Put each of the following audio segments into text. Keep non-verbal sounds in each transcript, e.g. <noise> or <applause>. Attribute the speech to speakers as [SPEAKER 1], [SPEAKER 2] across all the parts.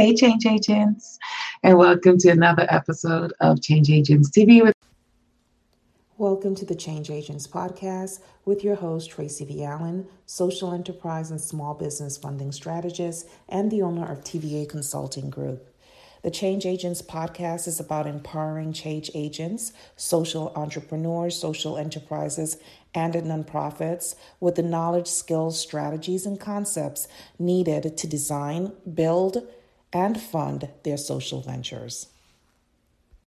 [SPEAKER 1] Hey, Change Agents, and welcome to another episode of Change Agents TV. With
[SPEAKER 2] welcome to the Change Agents podcast with your host Tracy V. Allen, social enterprise and small business funding strategist, and the owner of TVA Consulting Group. The Change Agents podcast is about empowering change agents, social entrepreneurs, social enterprises, and nonprofits with the knowledge, skills, strategies, and concepts needed to design, build, and fund their social ventures.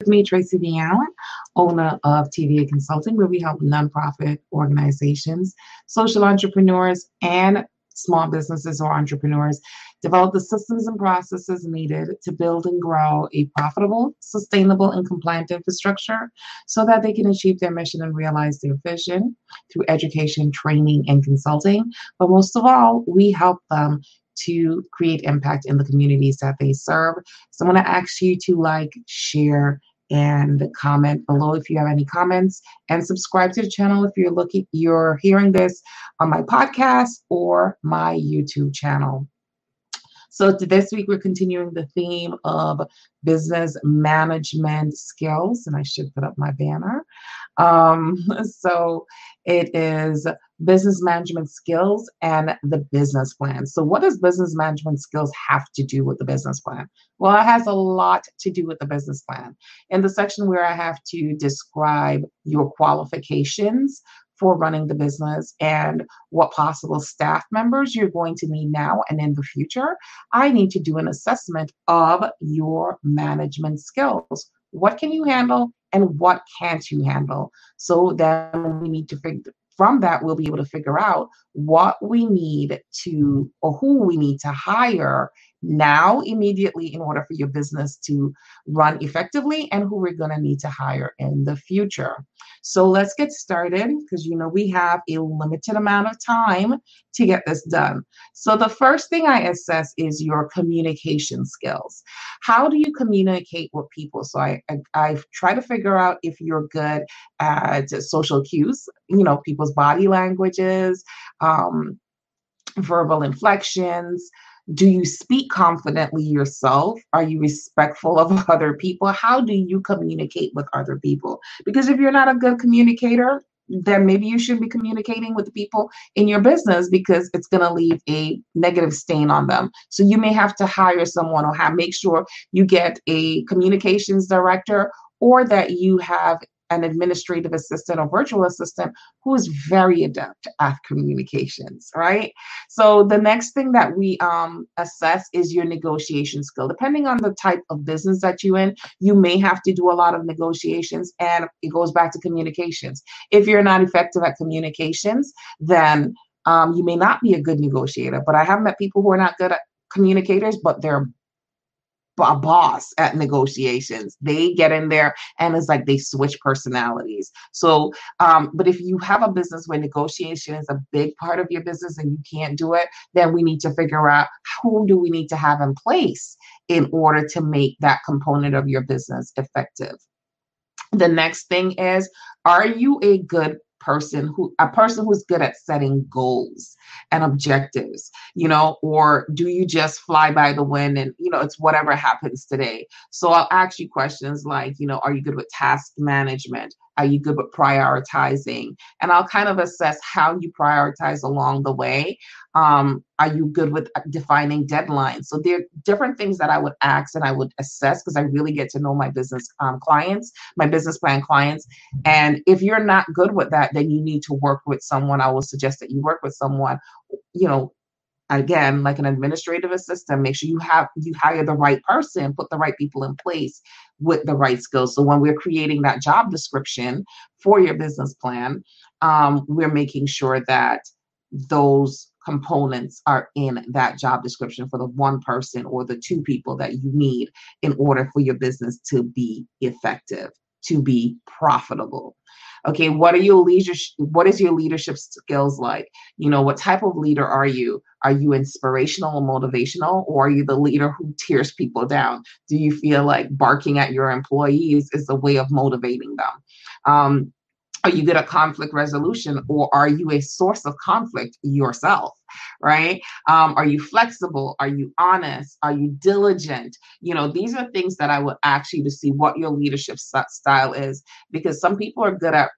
[SPEAKER 1] Me, Tracy V. Allen, owner of TVA Consulting, where we help nonprofit organizations, social entrepreneurs, and small businesses or entrepreneurs develop the systems and processes needed to build and grow a profitable, sustainable, and compliant infrastructure so that they can achieve their mission and realize their vision through education, training, and consulting. But most of all, we help them to create impact in the communities that they serve. So I'm going to ask you to like, share, and comment below if you have any comments and subscribe to the channel if you're looking you're hearing this on my podcast or my YouTube channel. So this week we're continuing the theme of business management skills, and I should put up my banner. Um, <laughs> so it is business management skills and the business plan. So what does business management skills have to do with the business plan? Well, it has a lot to do with the business plan. In the section where I have to describe your qualifications for running the business and what possible staff members you're going to need now and in the future, I need to do an assessment of your management skills. What can you handle and what can't you handle? So then we need to figure from that we'll be able to figure out what we need to or who we need to hire now immediately in order for your business to run effectively and who we're going to need to hire in the future. So let's get started because you know we have a limited amount of time to get this done. So the first thing I assess is your communication skills. How do you communicate with people? So I I, I try to figure out if you're good at social cues, you know, people's body languages, um, verbal inflections, do you speak confidently yourself? Are you respectful of <laughs> other people? How do you communicate with other people? Because if you're not a good communicator, then maybe you shouldn't be communicating with the people in your business because it's going to leave a negative stain on them. So you may have to hire someone or have make sure you get a communications director or that you have an administrative assistant or virtual assistant who is very adept at communications, right? So the next thing that we um, assess is your negotiation skill. Depending on the type of business that you're in, you may have to do a lot of negotiations, and it goes back to communications. If you're not effective at communications, then um, you may not be a good negotiator. But I have met people who are not good at communicators, but they're a boss at negotiations. They get in there and it's like they switch personalities. So, um, but if you have a business where negotiation is a big part of your business and you can't do it, then we need to figure out who do we need to have in place in order to make that component of your business effective. The next thing is, are you a good person who a person who's good at setting goals and objectives you know or do you just fly by the wind and you know it's whatever happens today? So i'll ask you questions like you know are you good with task management are you good with prioritizing? And I'll kind of assess how you prioritize along the way. Um, are you good with uh, defining deadlines? So there are different things that I would ask and I would assess because I really get to know my business um, clients, my business plan clients. And if you're not good with that, then you need to work with someone. I will suggest that you work with someone, you know, again like an administrative assistant make sure you have you hire the right person put the right people in place with the right skills. So when we're creating that job description for your business plan um, we're making sure that those components are in that job description for the one person or the two people that you need in order for your business to be effective to be profitable okay what are your leadership what is your leadership skills like? You know what type of leader are you? Are you inspirational and motivational or are you the leader who tears people down? Do you feel like barking at your employees is a way of motivating them? Um, are you good at conflict resolution or are you a source of conflict yourself right? Um, are you flexible? Are you honest? Are you diligent? You know these are things that i would ask you to see what your leadership style is because some people are good at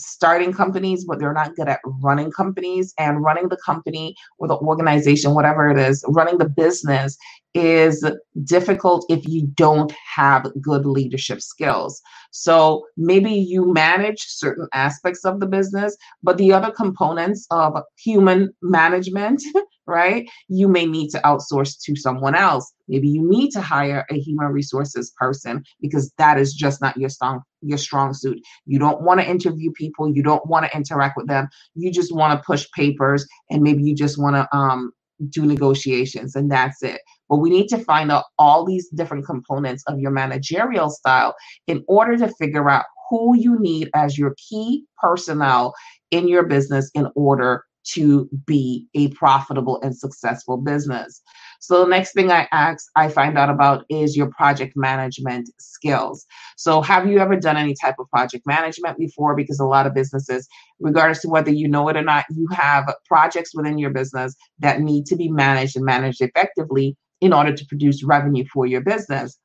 [SPEAKER 1] starting companies, but they're not good at running companies. And running the company or the organization, whatever it is, running the business is difficult if you don't have good leadership skills. So maybe you manage certain aspects of the business, but the other components of human management, <laughs> right, you may need to outsource to someone else. Maybe you need to hire a human resources person because that is just not your strong your strong suit. You don't want to interview people, you don't want to interact with them. You just want to push papers and maybe you just want to um do negotiations and that's it. But we need to find out all these different components of your managerial style in order to figure out who you need as your key personnel in your business in order to be a profitable and successful business. So the next thing I ask, I find out about is your project management skills. So have you ever done any type of project management before? Because a lot of businesses, regardless to whether you know it or not, you have projects within your business that need to be managed and managed effectively in order to produce revenue for your business.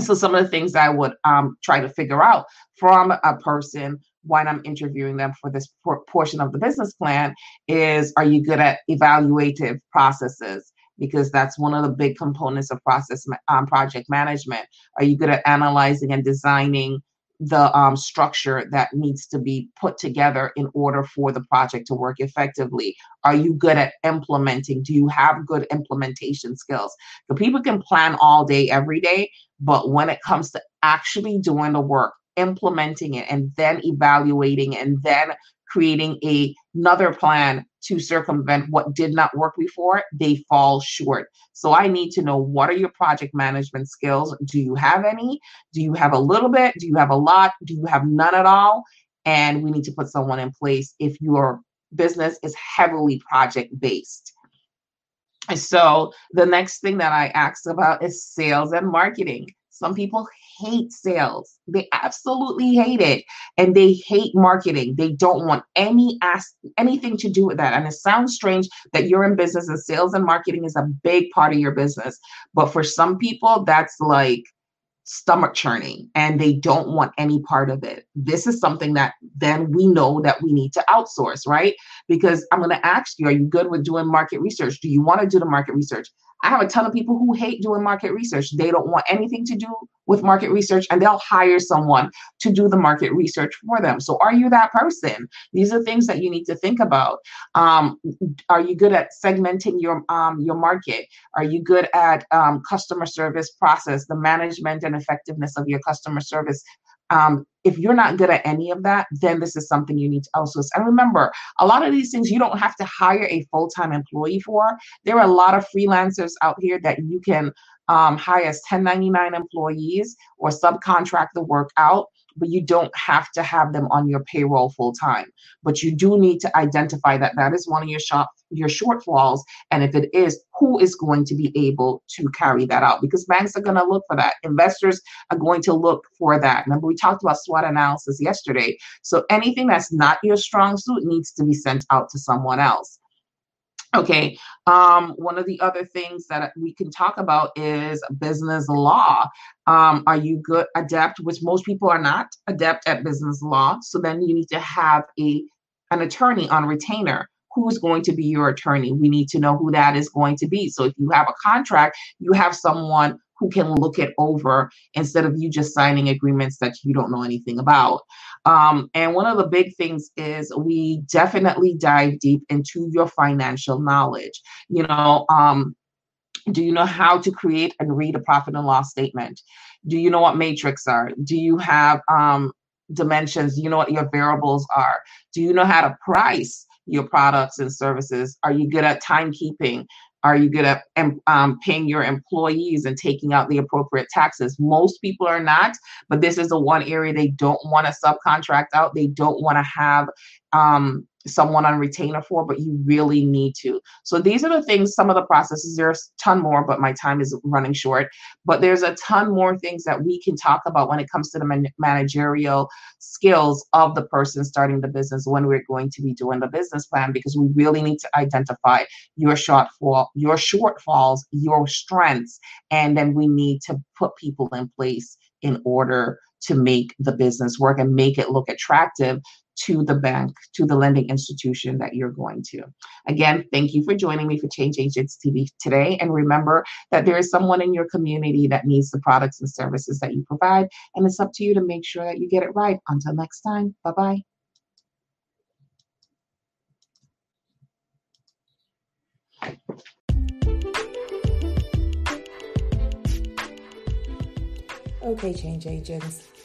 [SPEAKER 1] So some of the things I would um, try to figure out from a person when I'm interviewing them for this por- portion of the business plan is are you good at evaluative processes? Because that's one of the big components of process um, project management. Are you good at analyzing and designing the um, structure that needs to be put together in order for the project to work effectively? Are you good at implementing? Do you have good implementation skills? The people can plan all day, every day, but when it comes to actually doing the work, implementing it, and then evaluating, and then creating a, another plan to circumvent what did not work before, they fall short. So I need to know what are your project management skills? Do you have any? Do you have a little bit? Do you have a lot? Do you have none at all? And we need to put someone in place if your business is heavily project based. So the next thing that I asked about is sales and marketing. Some people hate sales. They absolutely hate it. And they hate marketing. They don't want any ask anything to do with that. And it sounds strange that you're in business and sales and marketing is a big part of your business. But for some people, that's like stomach churning and they don't want any part of it. This is something that then we know that we need to outsource, right? Because I'm going to ask you, are you good with doing market research? Do you want to do the market research? I have a ton of people who hate doing market research. They don't want anything to do with market research and they'll hire someone to do the market research for them. So, are you that person? These are things that you need to think about. Um, are you good at segmenting your um, your market? Are you good at um, customer service process, the management and effectiveness of your customer service um, if you're not good at any of that, then this is something you need to outsource. And remember, a lot of these things you don't have to hire a full time employee for. There are a lot of freelancers out here that you can um, hire as 1099 employees or subcontract the work out but you don't have to have them on your payroll full time. But you do need to identify that that is one of your shop your shortfalls, and if it is, who is going to be able to carry that out? Because banks are going to look for that. Investors are going to look for that. Remember, we talked about SWOT analysis yesterday. So anything that's not your strong suit needs to be sent out to someone else. Okay. Um, one of the other things that we can talk about is business law. Um, are you good adept, which most people are not adept at business law. So then you need to have a an attorney on retainer. Who's going to be your attorney? We need to know who that is going to be. So if you have a contract, you have someone who can look it over instead of you just signing agreements that you don't know anything about. Um, and one of the big things is we definitely dive deep into your financial knowledge. You know, um, do you know how to create and read a profit and loss statement? Do you know what matrix are? Do you have um, dimensions? Do you know what your variables are? Do you know how to price your products and services? Are you good at timekeeping? Are you good at um, paying your employees and taking out the appropriate taxes? Most people are not, but this is the one area they don't want to subcontract out. They don't want to have um, someone on retainer for, but you really need to. So these are the things, some of the processes, there's a ton more, but my time is running short. But there's a ton more things that we can talk about when it comes to the man- managerial skills of the person starting the business when we're going to be doing the business plan because we really need to identify your shortfall, your shortfalls, your strengths, and then we need to put people in place in order to make the business work and make it look attractive to the bank, to the lending institution that you're going to. Again, thank you for joining me for Change Agents TV today. And remember that there is someone in your community that needs the products and services that you provide. And it's up to you to make sure that you get it right. Until next time, bye bye.
[SPEAKER 2] Okay, change agents.